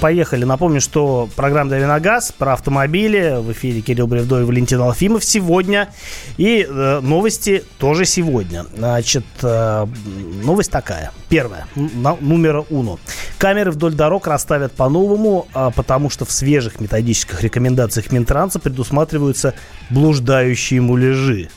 Поехали. Напомню, что программа «Дави на газ» про автомобили. В эфире Кирилл Бревдо и Валентин Алфимов сегодня. И э, новости тоже сегодня. Значит, э, новость такая. Первая. Номера уно. Камеры вдоль дорог расставят по-новому, э, потому что в свежих методических рекомендациях Минтранса предусматриваются блуждающие муляжи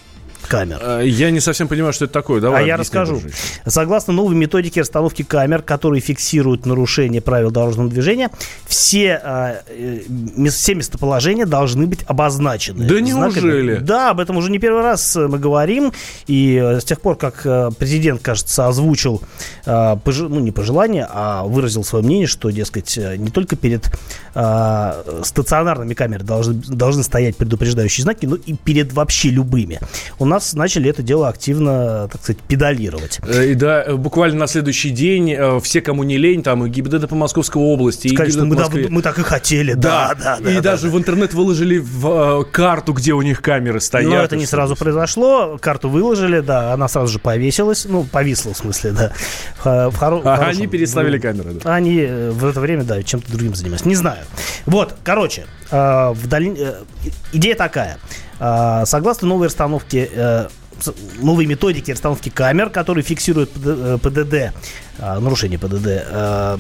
камер. Э, я не совсем понимаю, что это такое. Давай а я расскажу. Дружище. Согласно новой методике расстановки камер, которые фиксируют нарушение правил дорожного движения, все, э, э все местоположения должны быть обозначены. Да неужели? Да, об этом уже не первый раз мы говорим. И с тех пор, как президент, кажется, озвучил, ну не пожелание, а выразил свое мнение, что, дескать, не только перед стационарными камерами должны, должны стоять предупреждающие знаки, но и перед вообще любыми. У нас нас начали это дело активно, так сказать, педалировать. Э, и да, э, буквально на следующий день э, все, кому не лень, там и ГИБДД по Московской области, и Конечно, мы, Москве... мы так и хотели, да, да, да. И да, даже да. в интернет выложили в, э, карту, где у них камеры стоят. Но это не сразу произошло, карту выложили, да, она сразу же повесилась, ну, повисла в смысле, да. В, хоро- а хорошем, они переставили в, камеры, да. Они в это время, да, чем-то другим занимались, не знаю. Вот, короче, э, в долине, идея такая – согласно новой расстановке э, новой методики расстановки камер, которые фиксируют ПДД, э, а, нарушение ПДД, э,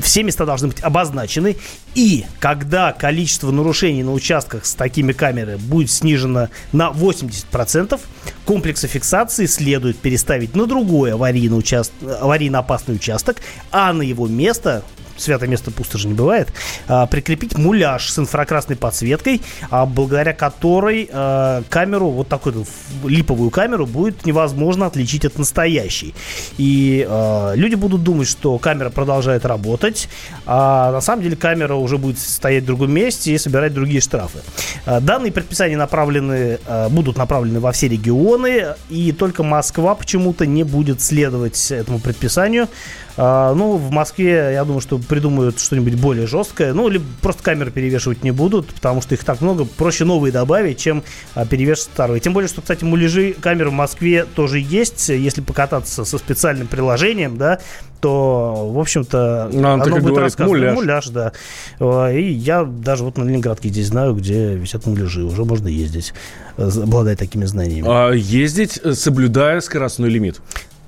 все места должны быть обозначены. И когда количество нарушений на участках с такими камерами будет снижено на 80%, комплексы фиксации следует переставить на другой аварийно, участ... аварийно опасный участок, а на его место святое место пусто же не бывает, а, прикрепить муляж с инфракрасной подсветкой, а, благодаря которой а, камеру, вот такую липовую камеру, будет невозможно отличить от настоящей. И люди будут думать, что камера продолжает работать, а на самом деле камера уже будет стоять в другом месте и собирать другие штрафы. Данные предписания направлены, будут направлены во все регионы, и только Москва почему-то не будет следовать этому предписанию. А, ну, в Москве, я думаю, что придумают что-нибудь более жесткое. Ну, либо просто камеры перевешивать не будут, потому что их так много. Проще новые добавить, чем а, перевешивать старые. Тем более, что, кстати, муляжи камер в Москве тоже есть. Если покататься со специальным приложением, да, то, в общем-то, ну, оно будет говорит, рассказывать. Муляж. муляж, да. А, и я даже вот на Ленинградке здесь знаю, где висят муляжи. Уже можно ездить, э, обладая такими знаниями. А ездить, э, соблюдая скоростной лимит?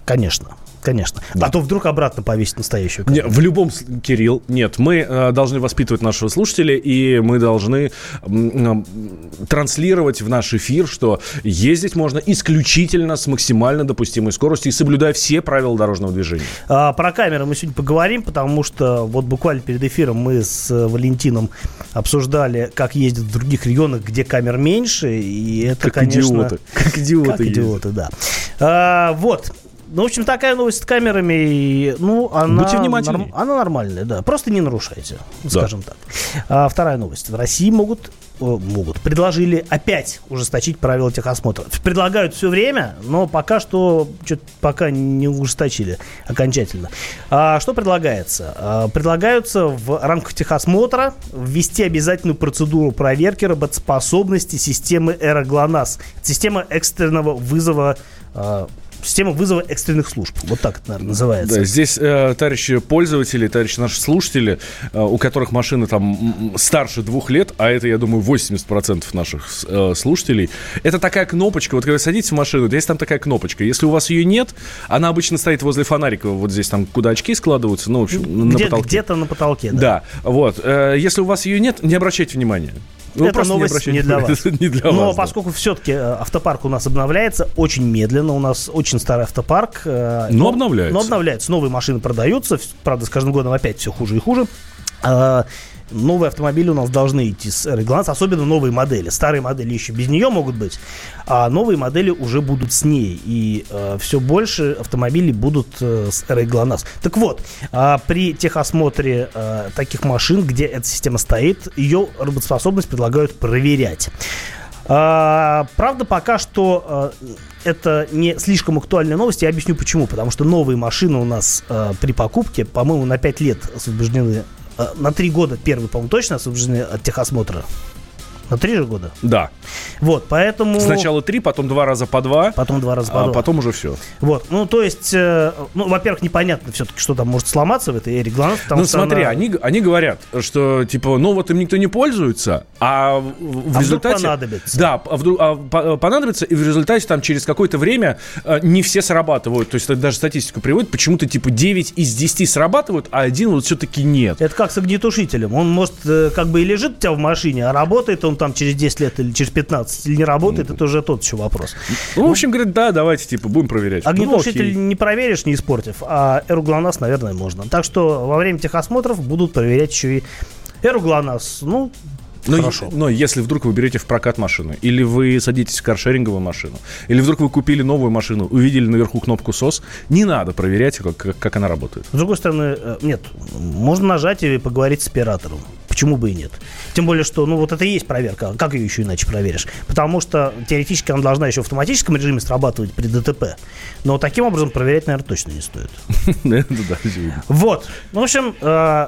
Конечно. Конечно. Да. А то вдруг обратно повесить настоящую камеру. Не, в любом... Кирилл, нет. Мы э, должны воспитывать нашего слушателя, и мы должны э, транслировать в наш эфир, что ездить можно исключительно с максимально допустимой скоростью и соблюдая все правила дорожного движения. А, про камеры мы сегодня поговорим, потому что вот буквально перед эфиром мы с Валентином обсуждали, как ездят в других регионах, где камер меньше, и это, как конечно... Идиоты. Как идиоты. Как идиоты, да. А, вот. Ну, в общем, такая новость с камерами, ну, она... Будьте внимательны. Норм, она нормальная, да. Просто не нарушайте, да. скажем так. А, вторая новость. В России могут могут. Предложили опять ужесточить правила техосмотра. Предлагают все время, но пока что что пока не ужесточили окончательно. А, что предлагается? А, предлагаются в рамках техосмотра ввести обязательную процедуру проверки работоспособности системы Эроглонас. Система экстренного вызова а, Система вызова экстренных служб. Вот так это, наверное, называется. Да, здесь, э, товарищи пользователи, товарищи наши слушатели, э, у которых машины там старше двух лет, а это, я думаю, 80% наших э, слушателей, это такая кнопочка, вот когда садитесь в машину, здесь там такая кнопочка. Если у вас ее нет, она обычно стоит возле фонарика, вот здесь там, куда очки складываются, ну, в общем, Где, на потолке. Где-то на потолке, да. Да, вот. Э, если у вас ее нет, не обращайте внимания. Ну, Это новость не, не для вас. не для Но вас, поскольку да. все-таки э, автопарк у нас обновляется очень медленно, у нас очень старый автопарк. Э, но, но обновляется. Но обновляется. Новые машины продаются. Правда, с каждым годом опять все хуже и хуже. Новые автомобили у нас должны идти с R-Glance, особенно новые модели. Старые модели еще без нее могут быть, а новые модели уже будут с ней. И э, все больше автомобилей будут э, с R-Glance. Так вот, э, при техосмотре э, таких машин, где эта система стоит, ее работоспособность предлагают проверять. А, правда, пока что а, это не слишком актуальная новость. Я объясню почему. Потому что новые машины у нас а, при покупке, по-моему, на 5 лет освобождены на три года первый, по-моему, точно освобождены от техосмотра. На три же года? Да. Вот, поэтому... Сначала три, потом два раза по два. Потом два раза по а два. потом уже все. Вот, ну, то есть, э, ну, во-первых, непонятно все-таки, что там может сломаться в этой потому Ну смотри, она- они, они говорят, что типа, ну вот им никто не пользуется, а в, А результате... вдруг понадобится. Да, а вдруг а по- понадобится, и в результате там через какое-то время э, не все срабатывают. То есть это даже статистику приводит, почему-то типа 9 из 10 срабатывают, а один вот все-таки нет. Это как с огнетушителем. Он, может, э, как бы и лежит у тебя в машине, а работает он там через 10 лет или через 15, или не работает, это уже тот еще вопрос. Ну, в общем, говорят, да, давайте, типа, будем проверять. Ну, Огнетушитель окей. не проверишь, не испортив, а Эру ГЛОНАСС, наверное, можно. Так что во время техосмотров будут проверять еще и Эру ГЛОНАСС. Ну, Но, хорошо. но если вдруг вы берете в прокат машину, или вы садитесь в каршеринговую машину, или вдруг вы купили новую машину, увидели наверху кнопку СОС, не надо проверять, как, как, как она работает. С другой стороны, э, нет, можно нажать и поговорить с оператором. Почему бы и нет? Тем более, что, ну, вот это и есть проверка. Как ее еще иначе проверишь? Потому что теоретически она должна еще в автоматическом режиме срабатывать при ДТП. Но таким образом проверять, наверное, точно не стоит. Вот. Ну, в общем, э,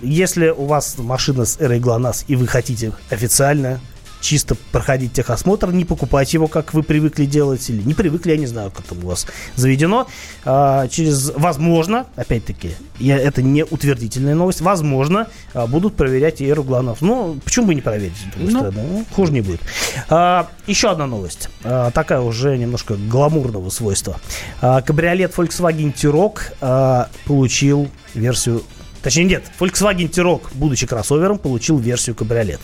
если у вас машина с эрой ГЛОНАСС и вы хотите официально чисто проходить техосмотр, не покупать его, как вы привыкли делать, или не привыкли, я не знаю, как там у вас заведено, а, через, возможно, опять-таки, я, это не утвердительная новость, возможно, а, будут проверять и эру ГЛОНАСС. Ну, почему бы не проверить? другой Ну. стороны? Ну, хуже не будет. А, еще одна новость, а, такая уже немножко гламурного свойства. А, кабриолет Volkswagen T-Roc а, получил версию Точнее, нет, Volkswagen T-Roc, будучи кроссовером, получил версию кабриолет.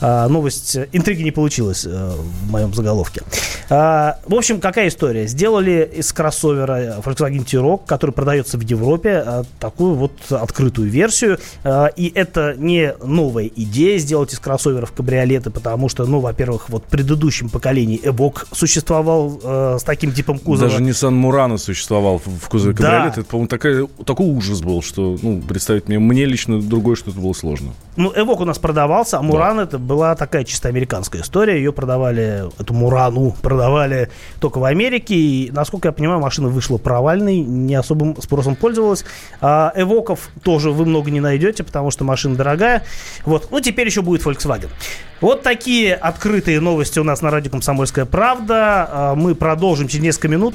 А, новость, э, интриги не получилось э, в моем заголовке. А, в общем, какая история? Сделали из кроссовера Volkswagen T-Roc, который продается в Европе, а, такую вот открытую версию. А, и это не новая идея сделать из кроссоверов кабриолеты, потому что, ну, во-первых, вот в предыдущем поколении Evoque существовал э, с таким типом кузова. Даже Nissan Murano существовал в кузове Да. кабриолета. Это, по-моему, такая, такой ужас был, что, ну, представить мне, мне лично другое что-то было сложно. Ну, Эвок у нас продавался, а Муран это была такая чисто американская история. Ее продавали, эту Мурану продавали только в Америке. И, насколько я понимаю, машина вышла провальной, не особым спросом пользовалась. А Эвоков тоже вы много не найдете, потому что машина дорогая. Вот. Ну, теперь еще будет Volkswagen. Вот такие открытые новости у нас на радио «Комсомольская правда». А, Мы продолжим через несколько минут.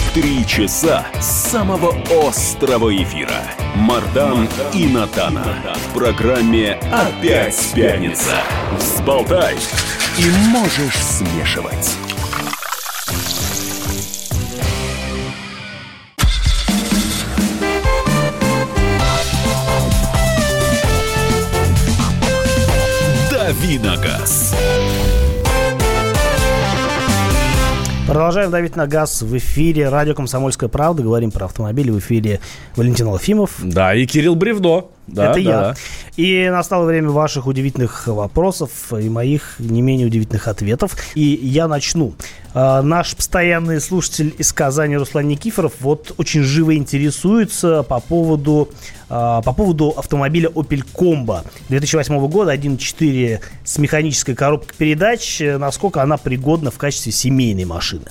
Три часа самого острого эфира. Мардан и Надана. В программе «Опять пятница». Взболтай и можешь смешивать. Давиногаз. Продолжаем давить на газ в эфире радио «Комсомольская правда». Говорим про автомобили в эфире Валентин Алфимов. Да, и Кирилл Бревдо. Да, Это да, я. да. И настало время ваших удивительных вопросов и моих не менее удивительных ответов. И я начну. А, наш постоянный слушатель из Казани Руслан Никифоров вот очень живо интересуется по поводу, а, по поводу автомобиля Opel Combo 2008 года 1.4 с механической коробкой передач. э, Насколько она пригодна в качестве семейной машины.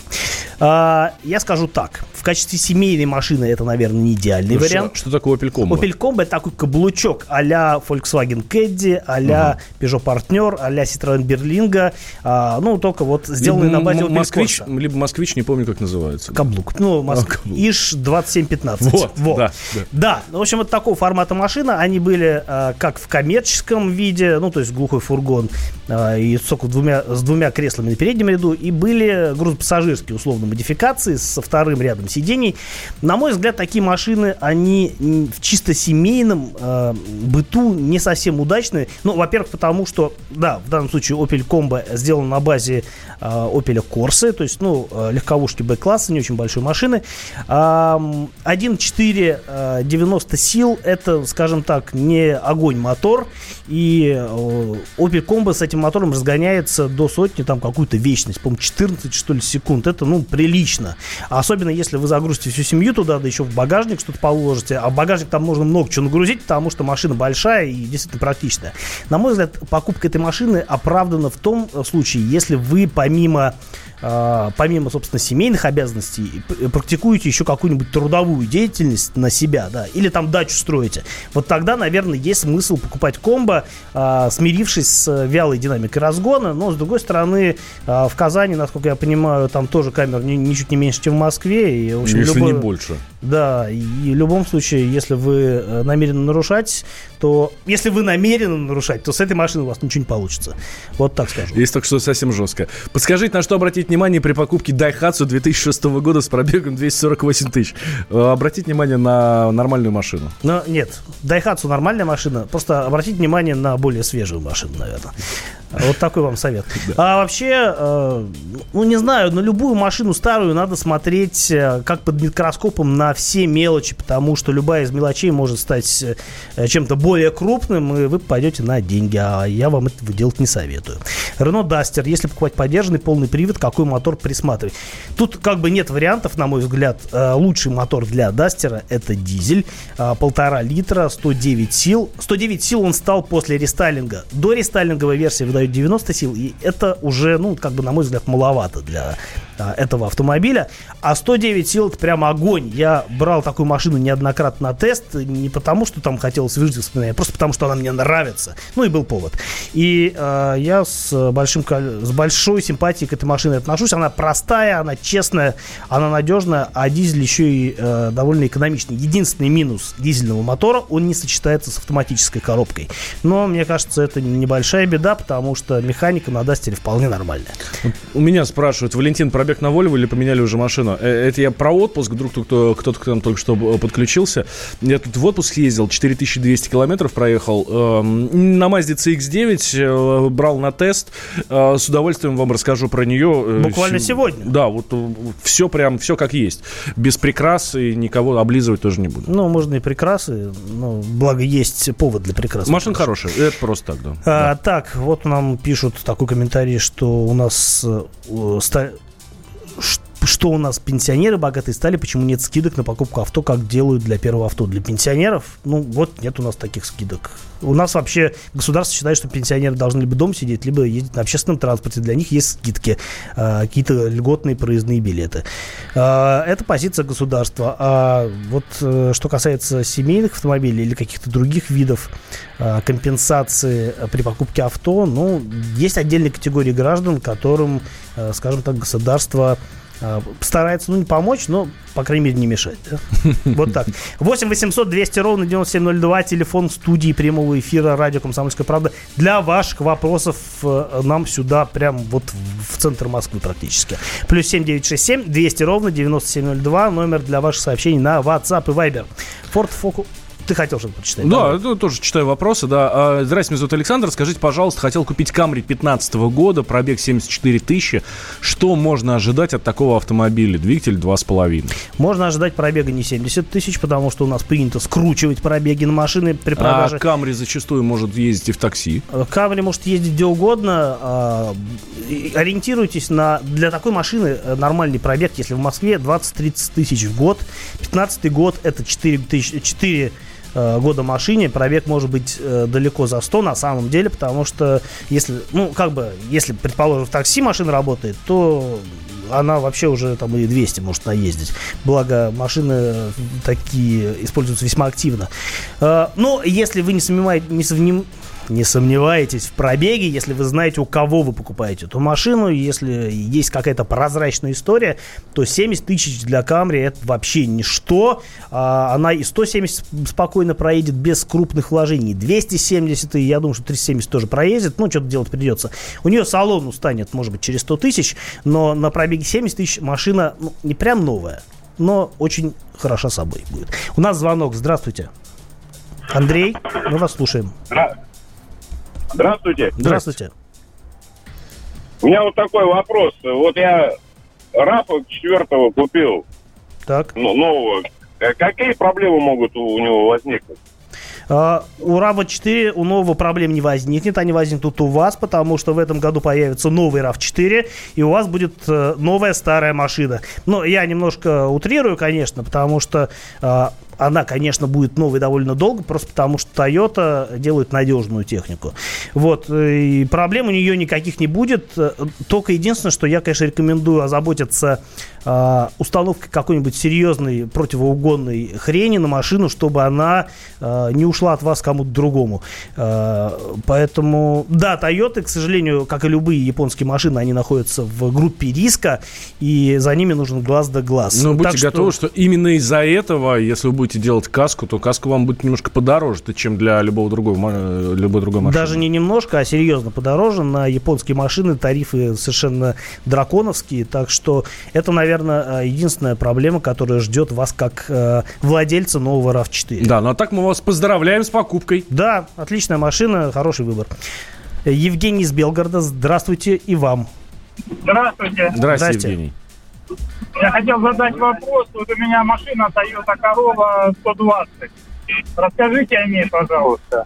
А, я скажу так. В качестве семейной машины это, наверное, не идеальный Ну, вариант. Что, что такое Opel Combo? Opel Combo это такой каблучок а-ля Volkswagen Caddy, а-ля Peugeot Partner, а-ля Citroёn Berlingo. А, ну, только вот сделанный Либо на базе Opel Москвич, Corsa. либо Москвич, не помню, как называется. Каблук. Ну, Моск... А, каблук. ИШ 2715. Вот, да, да. Да, ну, в общем, вот такого формата машина. Они были а, как в коммерческом виде, ну, то есть глухой фургон а, и только двумя, с двумя креслами на переднем ряду, и были грузопассажирские условно модификации со вторым рядом сидений. На мой взгляд, такие машины, они в чисто семейном а, быту не совсем удачны. Ну, во-первых, потому что, да, в данном случае Opel Combo сделан на базе а, Opel Corsa, то есть, ну, э, легковушки Б-класса, не очень большие машины. 1.4 90 сил, это, скажем так, не огонь мотор, и Opel Combo с этим мотором разгоняется до сотни, там, какую-то вечность, по-моему, 14, что ли, секунд, это, ну, прилично. Особенно, если вы загрузите всю семью туда, да еще в багажник что-то положите, а в багажник там можно много чего нагрузить, потому что машина большая и действительно практичная. На мой взгляд, покупка этой машины оправдана в том случае, если вы помимо а, помимо, собственно, семейных обязанностей, практикуете еще какую-нибудь трудовую деятельность на себя, да, или там дачу строите, вот тогда, наверное, есть смысл покупать комбо, смирившись с вялой динамикой разгона, но, с другой стороны, в Казани, насколько я понимаю, там тоже камер ничуть не меньше, чем в Москве. И, в общем, если любой... не больше. Да, и в любом случае, если вы э, намерены нарушать, то если вы намерены нарушать, то с этой машиной у вас ничего не получится. Вот так скажу. Есть так, что совсем жестко. Подскажите, на что обратить внимание при покупке Daihatsu 2006 года с пробегом 248 тысяч? Э, обратить внимание на нормальную машину. Но нет, Daihatsu нормальная машина, просто обратить внимание на более свежую машину, наверное. Вот такой вам совет. А вообще, э, ну не знаю, на любую машину старую надо смотреть э, как под микроскопом на все мелочи, потому что любая из мелочей может стать э, чем-то более крупным, и вы пойдете на деньги, а я вам этого делать не советую. Renault Duster, если покупать поддержанный полный привод, какой мотор присматривать? Тут как бы нет вариантов, на мой взгляд. Лучший мотор для Дастера это дизель, полтора литра, 109 сил. 109 сил он стал после рестайлинга. До рестайлинговой версии выдают дают 90 сил, и это уже, ну, как бы, на мой взгляд, маловато для а, этого автомобиля. А 109 сил это прям огонь. Я брал такую машину неоднократно на тест, не потому, что там хотелось выжить воспоминания, а просто потому, что она мне нравится. Ну и был повод. И э, я с, большим, с большой симпатией к этой машине отношусь. Она простая, она честная, она надежная, а дизель еще и э, довольно экономичный. Единственный минус дизельного мотора, он не сочетается с автоматической коробкой. Но мне кажется, это небольшая беда, потому что механика на Дастере вполне нормальная. У меня спрашивают, Валентин, пробег на Volvo или поменяли уже машину? Э, это я про отпуск, вдруг кто-то, кто-то к нам только что подключился. Я тут в отпуск ездил, 4200 километров проехал. Эм, на Mazda CX-9 э, брал на тест. Э, с удовольствием вам расскажу про нее. Буквально сегодня? Да, вот все прям, все как есть. Без прикрас и никого облизывать тоже не буду. Ну, можно и прикрасы, но благо есть повод для прикрас. Машина хорошая, это просто так, да. А, да. Так, вот нам пишут такой комментарий, что у нас что у нас пенсионеры богатые стали, почему нет скидок на покупку авто, как делают для первого авто. Для пенсионеров, ну вот нет у нас таких скидок. У нас вообще государство считает, что пенсионеры должны либо дома сидеть, либо ездить на общественном транспорте. Для них есть скидки, э, какие-то льготные проездные билеты. Э, это позиция государства. А вот э, что касается семейных автомобилей или каких-то других видов э, компенсации при покупке авто, ну, есть отдельные категории граждан, которым, э, скажем так, государство а, старается, ну, не помочь, но, по крайней мере, не мешать. Да? Вот так. 8 800 200 ровно 9702, телефон студии прямого эфира радио «Комсомольская правда». Для ваших вопросов э, нам сюда, прям вот в центр Москвы практически. Плюс 7 967 200 ровно 9702, номер для ваших сообщений на WhatsApp и Viber. Ford Focus ты хотел что-то почитать? Да, ну, тоже читаю вопросы, да. А, здравствуйте, меня зовут Александр. Скажите, пожалуйста, хотел купить Камри 15 года, пробег 74 тысячи. Что можно ожидать от такого автомобиля? Двигатель 2,5. Можно ожидать пробега не 70 тысяч, потому что у нас принято скручивать пробеги на машины при продаже. А Камри зачастую может ездить и в такси. Камри может ездить где угодно. А, ориентируйтесь на... Для такой машины э, нормальный пробег, если в Москве 20-30 тысяч в год. 15 год это 4 тысячи... 4 э, года машине пробег может быть э, далеко за 100 на самом деле, потому что если, ну, как бы, если, предположим, в такси машина работает, то она вообще уже там и 200 может наездить. Благо, машины такие используются весьма активно. Э, но если вы не, сомневаете, не, не сомневаетесь в пробеге, если вы знаете, у кого вы покупаете эту машину, если есть какая-то прозрачная история, то 70 тысяч для Камри это вообще ничто. А, она и 170 спокойно проедет без крупных вложений. 270, и я думаю, что 370 тоже проедет. Ну, что-то делать придется. У нее салон устанет, может быть, через 100 тысяч, но на пробеге 70 тысяч машина ну, не прям новая, но очень хороша собой будет. У нас звонок. Здравствуйте. Андрей, мы вас слушаем. Здравствуйте. Здравствуйте. У меня вот такой вопрос. Вот я Рафа четвертого купил, Так. ну, нового. Э, Какие проблемы могут у, него возникнуть? А, У RAV4 у нового проблем не возникнет, они возникнут у вас, потому что в этом году появится новый RAV4, и у вас будет э, новая старая машина. Но я немножко утрирую, конечно, потому что а, она, конечно, будет новой довольно долго, просто потому что Toyota делает надежную технику. Вот, э, и проблем у нее никаких не будет, э, только единственное, что я, конечно, рекомендую озаботиться а, установкой какой-нибудь серьезной противоугонной хрени на машину, чтобы она а, не ушла от вас кому-то другому. А, поэтому, да, Toyota, к сожалению, как и любые японские машины, они находятся в группе риска, и за ними нужен глаз да глаз. Но Так будьте что- готовы, что именно из-за этого, если вы будете делать каску, то каска вам будет немножко подороже, чем для любого другого, ма- любой другой машины. Даже не немножко, а серьезно подороже. На японские машины тарифы совершенно драконовские. Так что это, наверное, единственная проблема, которая ждет вас как э, владельца нового RAV4. Да, ну а так мы вас поздравляем с покупкой. Да, отличная машина, хороший выбор. Э, Евгений из Белгорода, здравствуйте и вам. Здравствуйте. Здрасте, Здрасте. Евгений. Я хотел задать вопрос. Вот у меня машина Toyota Corolla 120. Расскажите о ней, пожалуйста.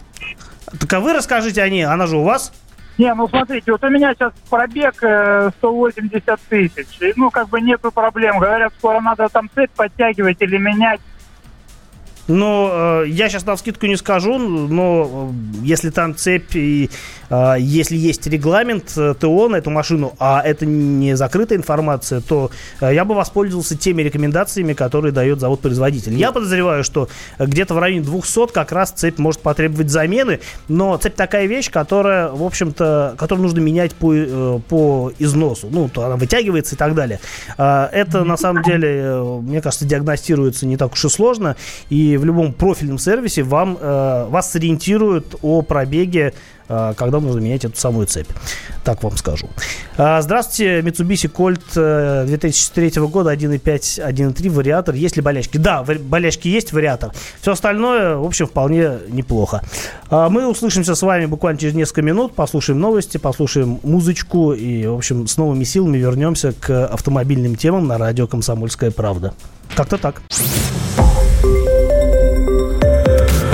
Так а вы расскажите о ней, она же у вас? Не, ну смотрите, вот у меня сейчас пробег э, 180 тысяч. И, ну, как бы нету проблем. Говорят, скоро надо там цепь подтягивать или менять. Ну, э, я сейчас на скидку не скажу, но э, если там цепь и э, если есть регламент ТО на эту машину, а это не закрытая информация, то я бы воспользовался теми рекомендациями, которые дает завод-производитель. Я подозреваю, что где-то в районе 200 как раз цепь может потребовать замены, но цепь такая вещь, которая, в общем-то, которую нужно менять по, по износу. Ну, то она вытягивается и так далее. Это, на самом деле, мне кажется, диагностируется не так уж и сложно, и в любом профильном сервисе вам, э, вас сориентируют о пробеге э, когда нужно менять эту самую цепь. Так вам скажу. А, Здравствуйте, Mitsubishi Colt э, 2003 года 1.5, 1.3 вариатор. Есть ли болячки? Да, болячки есть, вариатор. Все остальное, в общем, вполне неплохо. А, Мы услышимся с вами буквально через несколько минут, послушаем новости, послушаем музычку и, в общем, с новыми силами вернемся к автомобильным темам на радио «Комсомольская правда». Как-то так.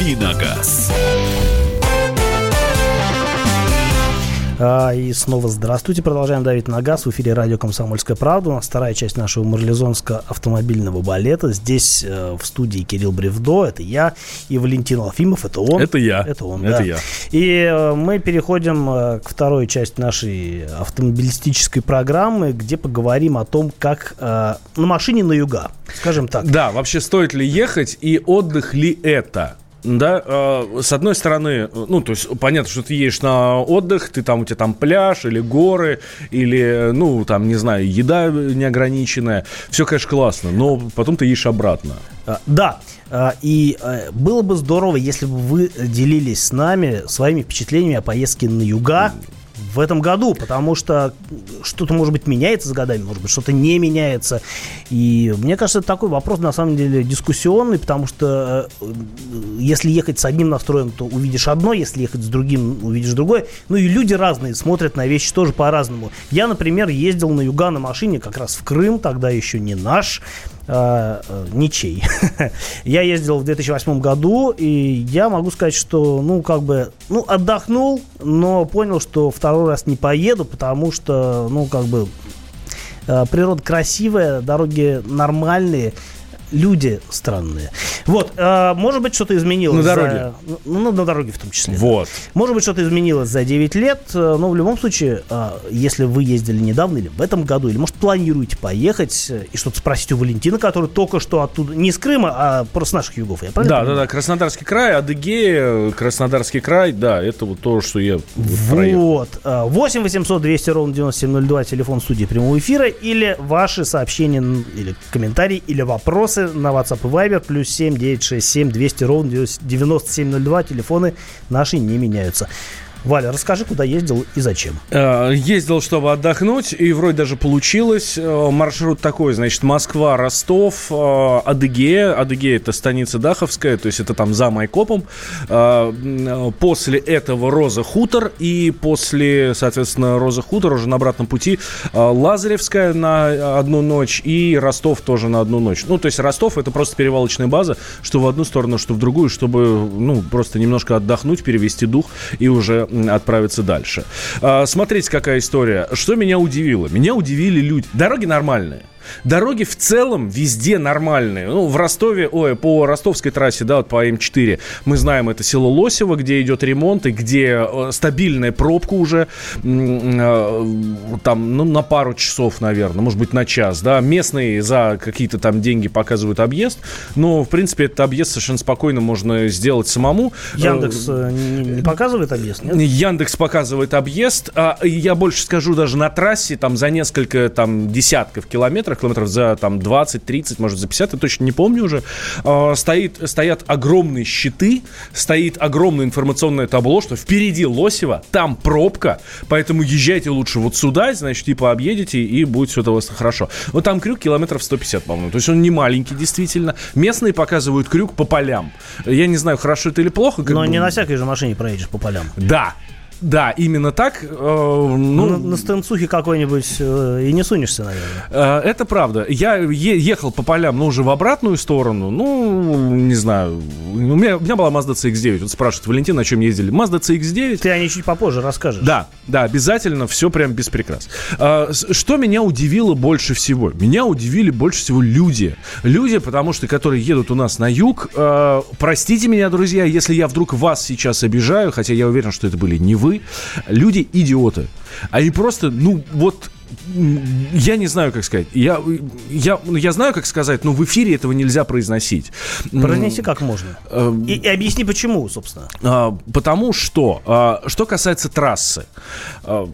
Давиногаз. А, И снова здравствуйте. Продолжаем давить на газ. В эфире радио «Комсомольская правда». У нас вторая часть нашего марлезонского автомобильного балета. Здесь э, в студии Кирилл Бревдо, это я, и Валентин Алфимов, это он. Это я. Это он, Это да. я. И э, мы переходим э, к второй части нашей автомобилистической программы, где поговорим о том, как на машине на юга, скажем так. Да, вообще стоит ли ехать и отдых ли это? Да, э, с одной стороны, ну, то есть понятно, что ты едешь на отдых, ты там, у тебя там пляж или горы, или, ну, там, не знаю, еда неограниченная. Все, конечно, классно, но потом ты едешь обратно. А, Да, а, и э, было бы здорово, если бы вы делились с нами своими впечатлениями о поездке на юга в этом году, потому что что-то, может быть, меняется с годами, может быть, что-то не меняется. И мне кажется, это такой вопрос, на самом деле, дискуссионный, потому что э, если ехать с одним настроем, то увидишь одно, если ехать с другим, увидишь другое. Ну и люди разные, смотрят на вещи тоже по-разному. Я, например, ездил на юга на машине как раз в Крым, тогда еще не наш, э, ничей. я ездил в 2008 году, и я могу сказать, что, ну, как бы, ну, отдохнул, но понял, что второй раз не поеду, потому что, ну, как бы, э, природа красивая, дороги нормальные, люди странные. Вот, э, может быть, что-то изменилось. На за- дороге. ну, на дороге в том числе. Вот. Может быть, что-то изменилось за 9 лет, э, но в любом случае, э, если вы ездили недавно или в этом году, или, может, планируете поехать э, и что-то спросить у Валентина, который только что оттуда, не из Крыма, а просто с наших югов, я правильно Да, да, понимаю? да, Краснодарский край, Адыгея, Краснодарский край, да, это вот то, что я вот проехал. Вот. Э, 8 800 200 ровно 9702, телефон студии прямого эфира, или ваши сообщения, или комментарии, или вопросы на WhatsApp и Viber, плюс 7 967 200 ровно 9702, телефоны наши не меняются. Валя, расскажи, куда ездил и зачем. Э, Ездил, чтобы отдохнуть, и вроде даже получилось. Э, Маршрут такой, значит, Москва, Ростов, э, Адыгея. Адыгея это станица Даховская, то есть это там за Майкопом. После этого Роза Хутор, и после, соответственно, Роза Хутор уже на обратном пути Лазаревская на одну ночь и Ростов тоже на одну ночь. Ну, то есть Ростов это просто перевалочная база, что в одну сторону, что в другую, чтобы, ну, просто немножко отдохнуть, перевести дух и уже отправиться дальше. А, смотрите, какая история. Что меня удивило? Меня удивили люди. Дороги нормальные. Дороги в целом везде нормальные. Ну, в Ростове, ой, по ростовской трассе, да, вот по М4, мы знаем, это село Лосево, где идет ремонт и где э, стабильная пробка уже э, там, ну, на пару часов, наверное, может быть, на час, да. Местные за какие-то там деньги показывают объезд, но, в принципе, этот объезд совершенно спокойно можно сделать самому. Яндекс Э, э, не, показывает объезд, нет? Яндекс показывает объезд. А, я больше скажу, даже на трассе там за несколько там десятков километров, километров за там 20-30, может за 50, я точно не помню уже, а, стоит, стоят огромные щиты, стоит огромное информационное табло, что впереди Лосева, там пробка, поэтому езжайте лучше вот сюда, значит, типа объедете и будет все это у вас хорошо. Вот там крюк километров 150, по-моему, то есть он не маленький действительно. Местные показывают крюк по полям. Я не знаю, хорошо это или плохо. как Но бы- не на всякой же машине проедешь по полям. да, да, именно так. э, Ну, на, на стенцухе какой-нибудь э, и не сунешься, наверное. э, это правда. Я е- ехал по полям, но уже в обратную сторону. Ну, не знаю. У меня, у меня была Mazda CX-9. Вот спрашивает Валентин, на чем ездили. Mazda CX-9. Ты о ней чуть попозже расскажешь. Да, да, обязательно, все прям без прикрас. С- что меня удивило больше всего? Меня удивили больше всего люди. Люди, потому что, которые едут у нас на юг, а, простите меня, друзья, если я вдруг вас сейчас обижаю, хотя я уверен, что это были не вы, люди идиоты. Они просто, ну, вот я не знаю, как сказать. Я, я, я знаю, как сказать, но в эфире этого нельзя произносить. Произнеси как можно. э, И, и объясни, почему, собственно. а, потому что, а, что касается трассы, а,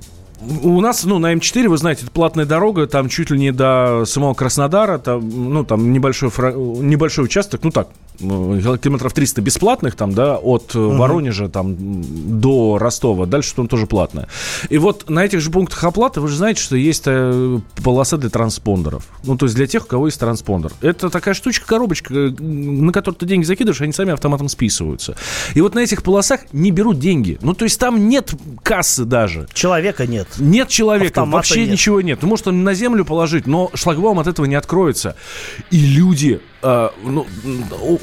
у нас, ну, на М4, вы знаете, это платная дорога, там чуть ли не до самого Краснодара, там, ну, там небольшой, фра- небольшой участок, ну, так, километров 300 бесплатных, там, да, от э, Воронежа, там, до Ростова, дальше там тоже платное. И вот на этих же пунктах оплаты, вы же знаете, что есть э, полоса для транспондеров. Ну, то есть для тех, у кого есть транспондер. Это такая штучка, коробочка, э, на которую ты деньги закидываешь, они сами автоматом списываются. И вот на этих полосах не берут деньги. Ну, то есть там нет кассы даже. Человека нет. Нет человека, Автомата вообще нет. ничего нет. Ну, может, он на землю положить, но шлагбаум от этого не откроется. И люди, э, ну,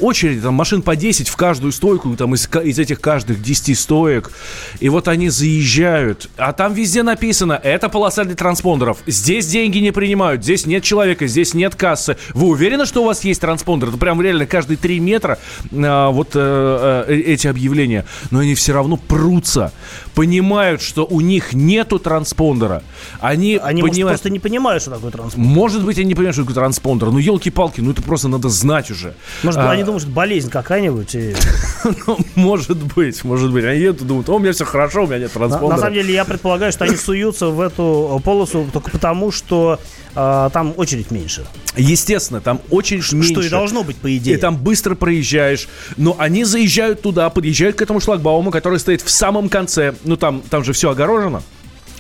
очередь, там, машин по 10 в каждую стойку, там, из, из этих каждых 10 стоек. И вот они заезжают, а там везде написано, это полоса для транспондеров. Здесь деньги не принимают, здесь нет человека, здесь нет кассы. Вы уверены, что у вас есть транспондер? Это прям реально каждые 3 метра э, вот э, э, эти объявления. Но они все равно прутся, понимают, что у них нету транспондера. Они, Они, может, понимают... просто не понимают, что такое транспорт. Может быть, они не понимают, что такое транспондер. Ну, елки-палки, ну это просто надо знать уже. Может, А, они думают, что болезнь какая-нибудь. и- ну, может быть, может быть. Они едут и думают, о, у меня все хорошо, у меня нет транспондера. на самом деле, я предполагаю, что они суются в эту полосу только потому, что а, там очередь меньше. Естественно, там очередь меньше. Что и должно быть, по идее. И там быстро проезжаешь. Но они заезжают туда, подъезжают к этому шлагбауму, который стоит в самом конце. Ну, там, там же все огорожено.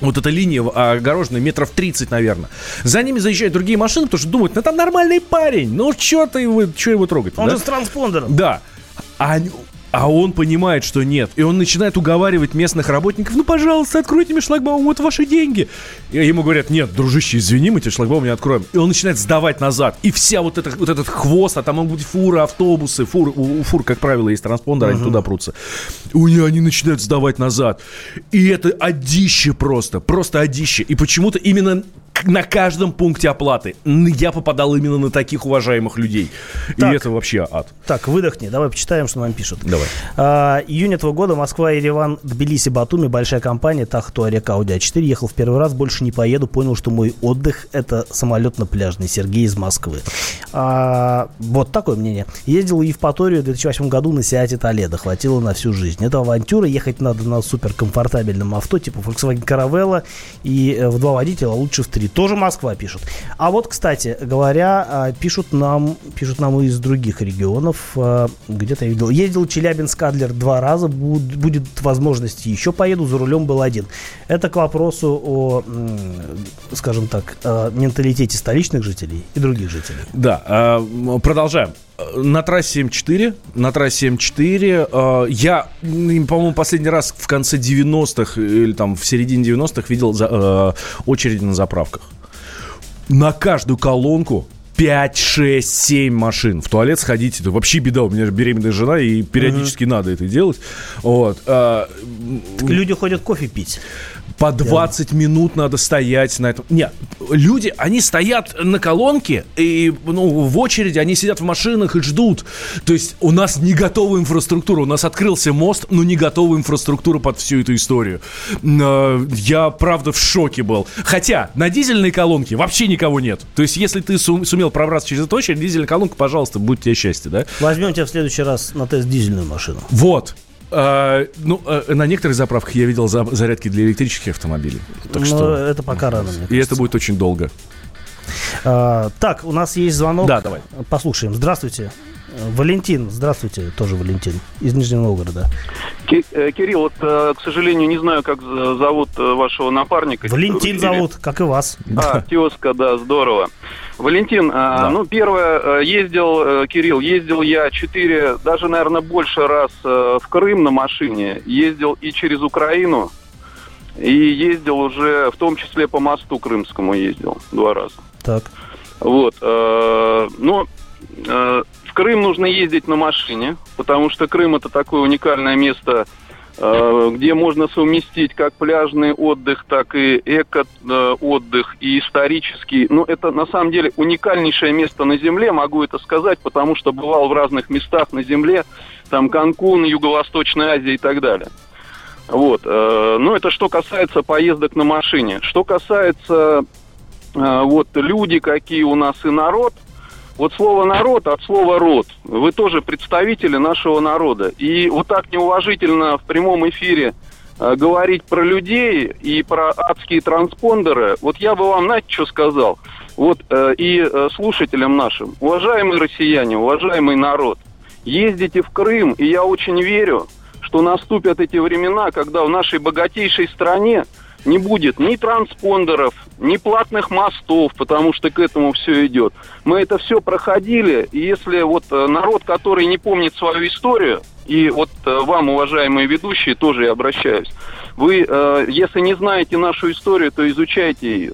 Вот эта линия огорожена метров 30, наверное. За ними заезжают другие машины, потому что думают, ну там нормальный парень. Ну, что ты его, что его трогать? Он да? же с транспондером. Да. А, а он понимает, что нет. И он начинает уговаривать местных работников, ну, пожалуйста, откройте мне шлагбаум, вот ваши деньги. И ему говорят, нет, дружище, извини, мы тебе шлагбаум не откроем. И он начинает сдавать назад. И вся вот, эта, вот этот хвост, а там могут быть фуры, автобусы, фуры, у, у фур, как правило, есть транспондер, они туда прутся. У них они начинают сдавать назад. И это одище просто, просто одище. И почему-то именно на каждом пункте оплаты. Я попадал именно на таких уважаемых людей. Так. И это вообще ад. Так, выдохни, давай почитаем, что нам пишут. Давай. А, июнь этого года Москва, Ереван, Тбилиси, Батуми, большая компания, Тахту, Орек, Ауди А4. Ехал в первый раз, больше не поеду, понял, что мой отдых это самолет на пляжный. Сергей из Москвы. А, вот такое мнение. Ездил в Евпаторию в 2008 году на Сиате Толедо. Хватило на всю жизнь. Это авантюра. Ехать надо на суперкомфортабельном авто, типа Volkswagen Caravella. И э, в два водителя, а лучше в три. Тоже Москва пишут. А вот, кстати говоря, а, пишут нам, пишут нам из других регионов. А, Где-то я видел. Ездил Челябинск Адлер два раза. Буд- Будет возможность еще поеду. За рулем был один. Это к вопросу о, скажем так, э, менталитете столичных жителей и других жителей. Да, а, продолжаем. На трассе М4, на трассе М4 э, я, по-моему, последний раз в конце 90-х или там в середине 90-х видел за- э, очереди на заправках. На каждую колонку 5, 6, 7 машин. В туалет сходить, это вообще беда. У меня же беременная жена, и периодически надо это делать. Вот. а, Так люди ходят кофе пить. По 20 минут надо стоять на этом. Нет, люди, они стоят на колонке, и ну, в очереди, они сидят в машинах и ждут. То есть у нас не готовая инфраструктура. У нас открылся мост, но не готовая инфраструктура под всю эту историю. Э, Я, правда, в шоке был. Хотя на дизельной колонке вообще никого нет. То есть если ты сум- сумел пробраться через эту очередь, дизельная колонка, пожалуйста, будет тебе счастье, да? Возьмем тебя в следующий раз на тест дизельную машину. Вот. А, ну, а, на некоторых заправках я видел за- зарядки для электрических автомобилей. Так Но что... это пока рано, мне И кажется. это будет очень долго. А, так, у нас есть звонок. Да, давай. Послушаем. Здравствуйте. Валентин, здравствуйте, тоже Валентин, из Нижнего Новгорода. Э, Кирилл, вот, э, к сожалению, не знаю, как зовут э, вашего напарника. Валентин зовут, как и вас. А, тезка, да, здорово. Валентин, а, ну, первое, э, ездил, э, Кирилл, ездил я четыре, даже, наверное, больше раз э, в Крым на машине. Ездил и через Украину, и ездил уже, в том числе по мосту крымскому ездил два раза. Так. Вот. Но э, в Крым нужно ездить на машине, потому что Крым это такое уникальное место, где можно совместить как пляжный отдых, так и эко-отдых, и исторический. Ну, это на самом деле уникальнейшее место на Земле, могу это сказать, потому что бывал в разных местах на Земле, там Канкун, Юго-Восточная Азия и так далее. Вот. э, Ну, это что касается поездок на машине. Что касается э, вот люди, какие у нас и народ, вот слово народ от слова род. Вы тоже представители нашего народа. И вот так неуважительно в прямом эфире э, говорить про людей и про адские транспондеры, вот я бы вам, знаете, что сказал? Вот э, и э, слушателям нашим, уважаемые россияне, уважаемый народ, ездите в Крым, и я очень верю, что наступят эти времена, когда в нашей богатейшей стране не будет ни транспондеров, ни платных мостов, потому что к этому все идет. Мы это все проходили, и если вот э, народ, который не помнит свою историю, и вот э, вам, уважаемые ведущие, тоже я обращаюсь, вы, э, если не знаете нашу историю, то изучайте ее.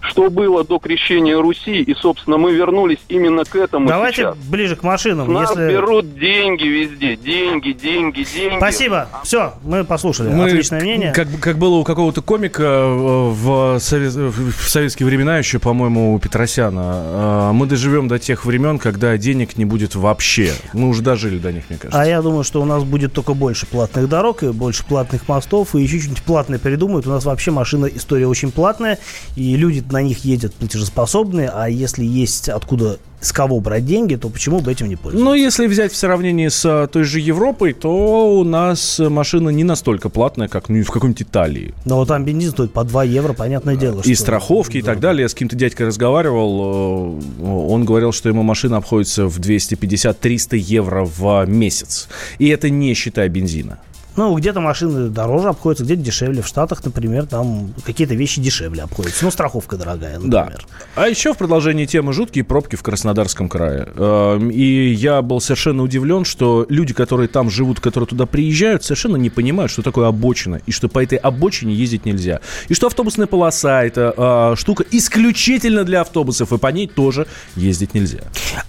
Что было до крещения Руси, и, собственно, мы вернулись именно к этому Давайте сейчас. ближе к машинам. Нас если- берут деньги везде, деньги, деньги, деньги. Спасибо. Все, мы послушали. Мы, Отличное мнение. Как, как было у какого-то комика э, в, совет- в советские времена, еще, по-моему, у Петросяна, э, мы доживем до тех времен, когда денег не будет вообще. Мы уже дожили до них, мне кажется. А я думаю, что у нас будет только больше платных дорог и больше платных мостов, и еще что-нибудь платное придумают. У нас вообще машина, история очень платная, и люди на них ездят платежеспособные, а если есть откуда, с кого брать деньги, то почему бы этим не пользоваться? Но если взять в сравнении с э, той же Европой, то у нас машина не настолько платная, как ну, в какой-нибудь Италии. Но вот там бензин стоит по 2 евро, понятное дело. И страховки и так далее. Я с каким-то дядькой разговаривал. э, Он говорил, что ему машина обходится в 250-300 евро в месяц. И это не считая бензина. Ну, где-то машины дороже обходятся, где-то дешевле. В Штатах, например, там какие-то вещи дешевле обходятся. Ну, страховка дорогая, Да. например. А еще в продолжении темы жуткие пробки в Краснодарском крае. Эм, И я был совершенно удивлен, что люди, которые там живут, которые туда приезжают, совершенно не понимают, что такое обочина, и что по этой обочине ездить нельзя. И что автобусная полоса это э, штука исключительно для автобусов, и по ней тоже ездить нельзя.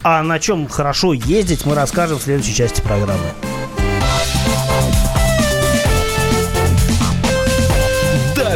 А на чем хорошо ездить, мы расскажем в следующей части программы.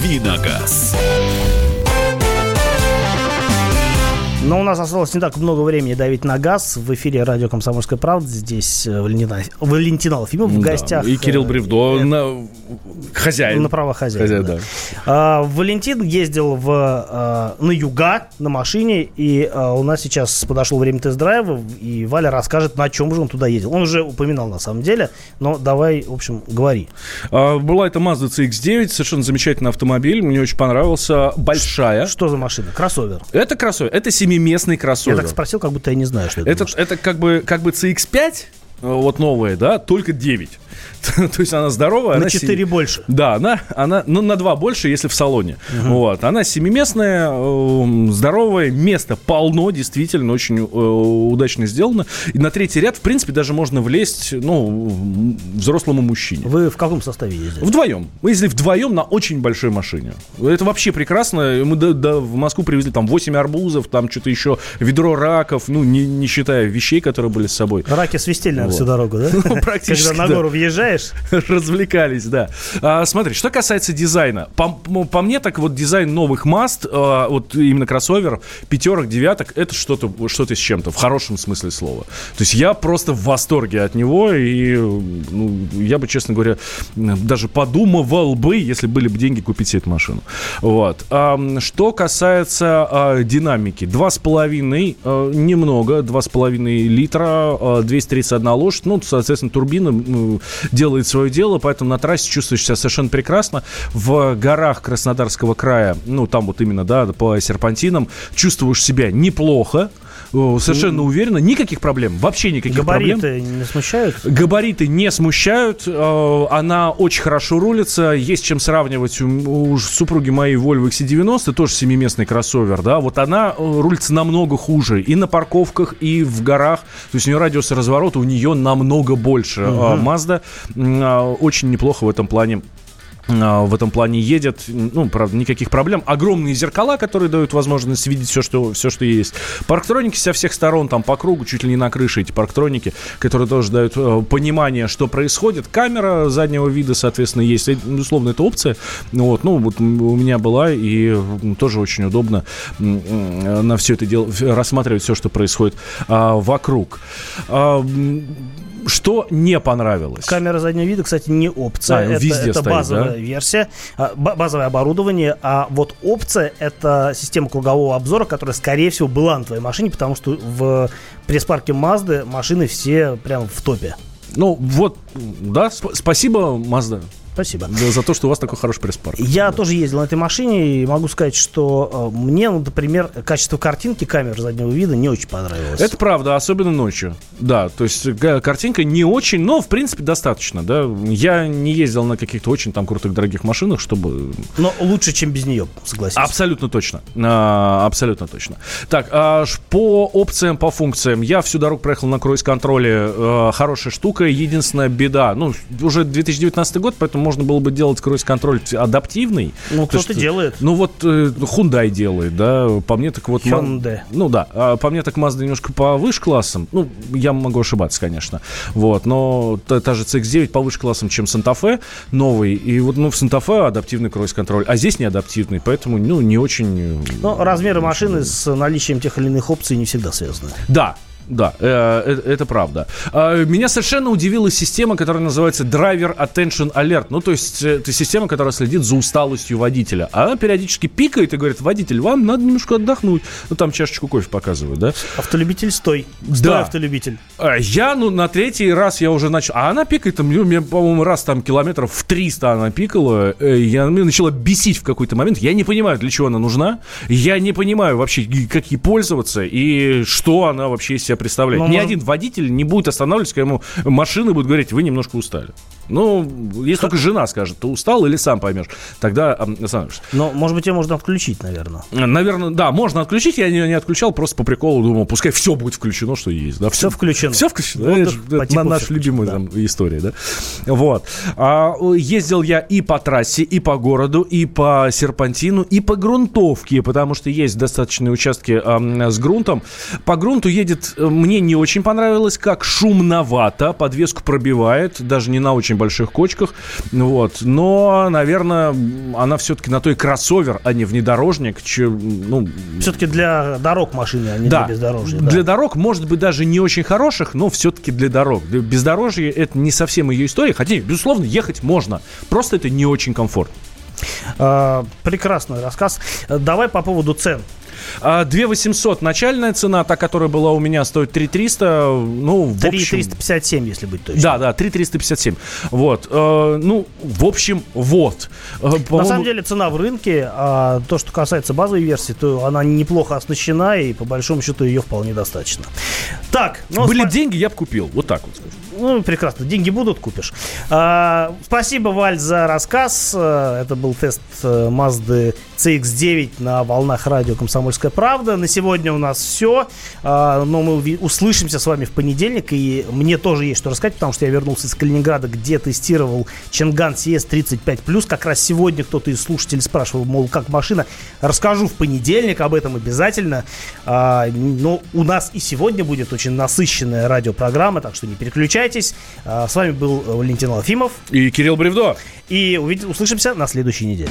Давиногаз. Но у нас осталось не так много времени давить на газ. В эфире радио «Комсомольская правда». Здесь Валентина, Валентин Алфимов в да, гостях. И Кирилл э, Бревдо, э, на, хозяин. На право хозяина. Хозяин, да. да. А, Валентин ездил в, а, на юга на машине, и а, у нас сейчас подошло время тест-драйва, и Валя расскажет, на чем же он туда ездил. Он уже упоминал на самом деле, но давай, в общем, говори. А, была это Mazda CX-9, совершенно замечательный автомобиль, мне очень понравился, большая. Что, что за машина? Кроссовер? Это кроссовер, это 7 местный кроссовер. Я так спросил, как будто я не знаю, что это. Это, это как, бы, как бы CX-5, вот новая, да, только 9. То есть она здоровая. На она 4 семи- больше. Да, она, она, ну, на 2 больше, если в салоне. Вот. Она семиместная, эм, здоровая, места полно, действительно, очень э, удачно сделано. И на третий ряд, в принципе, даже можно влезть, ну, взрослому мужчине. Вы в каком составе ездили? Вдвоем. Мы ездили вдвоем на очень большой машине. Это вообще прекрасно. Мы до- до- в Москву привезли там 8 арбузов, там что-то еще, ведро раков, ну, не, не считая вещей, которые были с собой. Раки свистели, Вот. всю дорогу, да? Ну, практически, Когда на гору въезжаешь, Развлекались, да. А, смотри, что касается дизайна. По, м- по мне, так вот дизайн новых Маст, а, вот именно кроссовер, пятерок, девяток, это что-то что с чем-то, в хорошем смысле слова. То есть я просто в восторге от него, и ну, я бы, честно говоря, даже подумывал бы, если были бы деньги, купить себе эту машину. Вот. А, что касается а, динамики. 2,5, а, немного, 2,5 литра, а, 231 лошадь, ну, соответственно, турбина делает свое дело, поэтому на трассе чувствуешь себя совершенно прекрасно. В горах Краснодарского края, ну, там вот именно, да, по серпантинам, чувствуешь себя неплохо, совершенно уверенно, никаких проблем, вообще никаких проблем. габариты не смущают? Габариты не смущают, э, она очень хорошо рулится, есть чем сравнивать. У, супруги моей Volvo XC90, тоже семиместный кроссовер, да, вот она э, рулится намного хуже и на парковках, и в горах, то есть у нее радиус разворота у нее намного больше. Mazda а, очень неплохо в этом плане в этом плане едет, ну, правда, никаких проблем. Огромные зеркала, которые дают возможность видеть все, что, все, что есть. Парктроники со всех сторон, там по кругу, чуть ли не на крыше эти парктроники, которые тоже дают э, понимание, что происходит. Камера заднего вида, соответственно, есть. Э, Безусловно, это опция. Вот, ну, вот у меня была, и тоже очень удобно м, на все это дело, рассматривать все, что происходит а, вокруг. А, что не понравилось? Камера заднего вида, кстати, не опция. А, это везде это стоит, базовая да? версия, а, ба- базовое оборудование. А вот опция это система кругового обзора, которая, скорее всего, была на твоей машине, потому что в пресс-парке Mazda машины все прям в топе. Ну, вот, да, сп- спасибо, Mazda, Спасибо. да, за то, что у вас такой хороший пресс-парк. Я тоже ездил на этой машине и могу сказать, что э, мне, ну, например, качество картинки камер заднего вида не очень понравилось. Это правда, особенно ночью. Да, то есть га- картинка не очень, но, в принципе, достаточно, да. Я не ездил на каких-то очень там крутых дорогих машинах, чтобы... Но лучше, чем без нее, согласись. Абсолютно точно. А, абсолютно точно. Так, а по опциям, по функциям. Я всю дорогу проехал на круиз-контроле. э, хорошая штука. Единственная беда. Ну, уже 2019 год, поэтому можно было бы делать круиз-контроль адаптивный. Ну, То кто-то есть, делает. Ну, вот э, Hyundai делает, да. По мне так вот... Hyundai. Ну, да. А по мне так Mazda немножко повыше классом. Ну, я могу ошибаться, конечно. Вот. Но та, та же CX-9 повыше классом, чем Santa Fe новый. И вот, ну, в Santa Fe адаптивный круиз-контроль, а здесь не адаптивный, поэтому, ну, не очень... э, Но размеры машины с наличием тех или иных опций не всегда связаны. Да, Да, э, э, это правда. А, Меня совершенно удивила система, которая называется Driver Attention Alert. Ну, то есть, э, это система, которая следит за усталостью водителя. Она периодически пикает и говорит, водитель, вам надо немножко отдохнуть. Ну, там чашечку кофе показывают, да? Автолюбитель, стой. Стой, Да. автолюбитель. А Я, ну, на третий раз я уже начал... А она пикает, там, ну, мне, по-моему, раз там километров в 300 она пикала. Я, меня начала бесить в какой-то момент. Я не понимаю, для чего она нужна. Я не понимаю вообще, как ей пользоваться и что она вообще себя представляет. Ну, Ни может- один водитель не будет останавливаться, когда ему машины будут говорить, вы немножко устали. Ну, если только жена скажет, ты устал или сам поймешь, тогда остановишься. Но, может быть, ее можно отключить, наверное. Наверное, да, можно отключить, я ее не отключал, просто по приколу думал, пускай все будет включено, что есть. Да, Все включено. все включено. Вот Это это типу наша любимая да. там история, да? Вот. А, ездил я и по трассе, и по городу, и по серпантину, и по грунтовке, потому что есть достаточные участки ам, с грунтом. По грунту едет, э, мне не очень понравилось, как шумновато, подвеску пробивает, даже не на очень больших кочках, вот. Но, наверное, она все-таки на той кроссовер, а не внедорожник, чем, ну, Все-таки для дорог машины, а не да. для бездорожья. Для да. дорог, может быть, даже не очень хороших, но все-таки для дорог. Для Бездорожье это не совсем ее история. Хотя, безусловно, ехать можно. Просто это не очень комфортно. А, прекрасный рассказ. Давай по поводу цен. А 2 800 начальная цена, та, которая была у меня, стоит 3 300. Ну, в общем... 357, если быть точным. Да, да, 3 357. Вот. Э, ну, в общем, вот. Э, На самом деле цена в рынке, а то, что касается базовой версии, то она неплохо оснащена и по большому счету ее вполне достаточно. Так, ну, Были спа- деньги, я бы купил. Вот так вот скажу. Ну, прекрасно. Деньги будут, купишь. А, спасибо, Валь, за рассказ. А, Это был тест э, Mazda CX-9 на волнах радио «Комсомольская правда». На сегодня у нас все. А, но мы услышимся с вами в понедельник. И мне тоже есть что рассказать, потому что я вернулся из Калининграда, где тестировал Ченган CS35+. Как раз сегодня кто-то из слушателей спрашивал, мол, как машина. Расскажу в понедельник об этом обязательно. А, но у нас и сегодня будет очень насыщенная радиопрограмма, так что не переключайтесь. А, С вами был э, Валентин Алфимов. И Кирилл Бревдо. И увидим, услышимся на следующей неделе.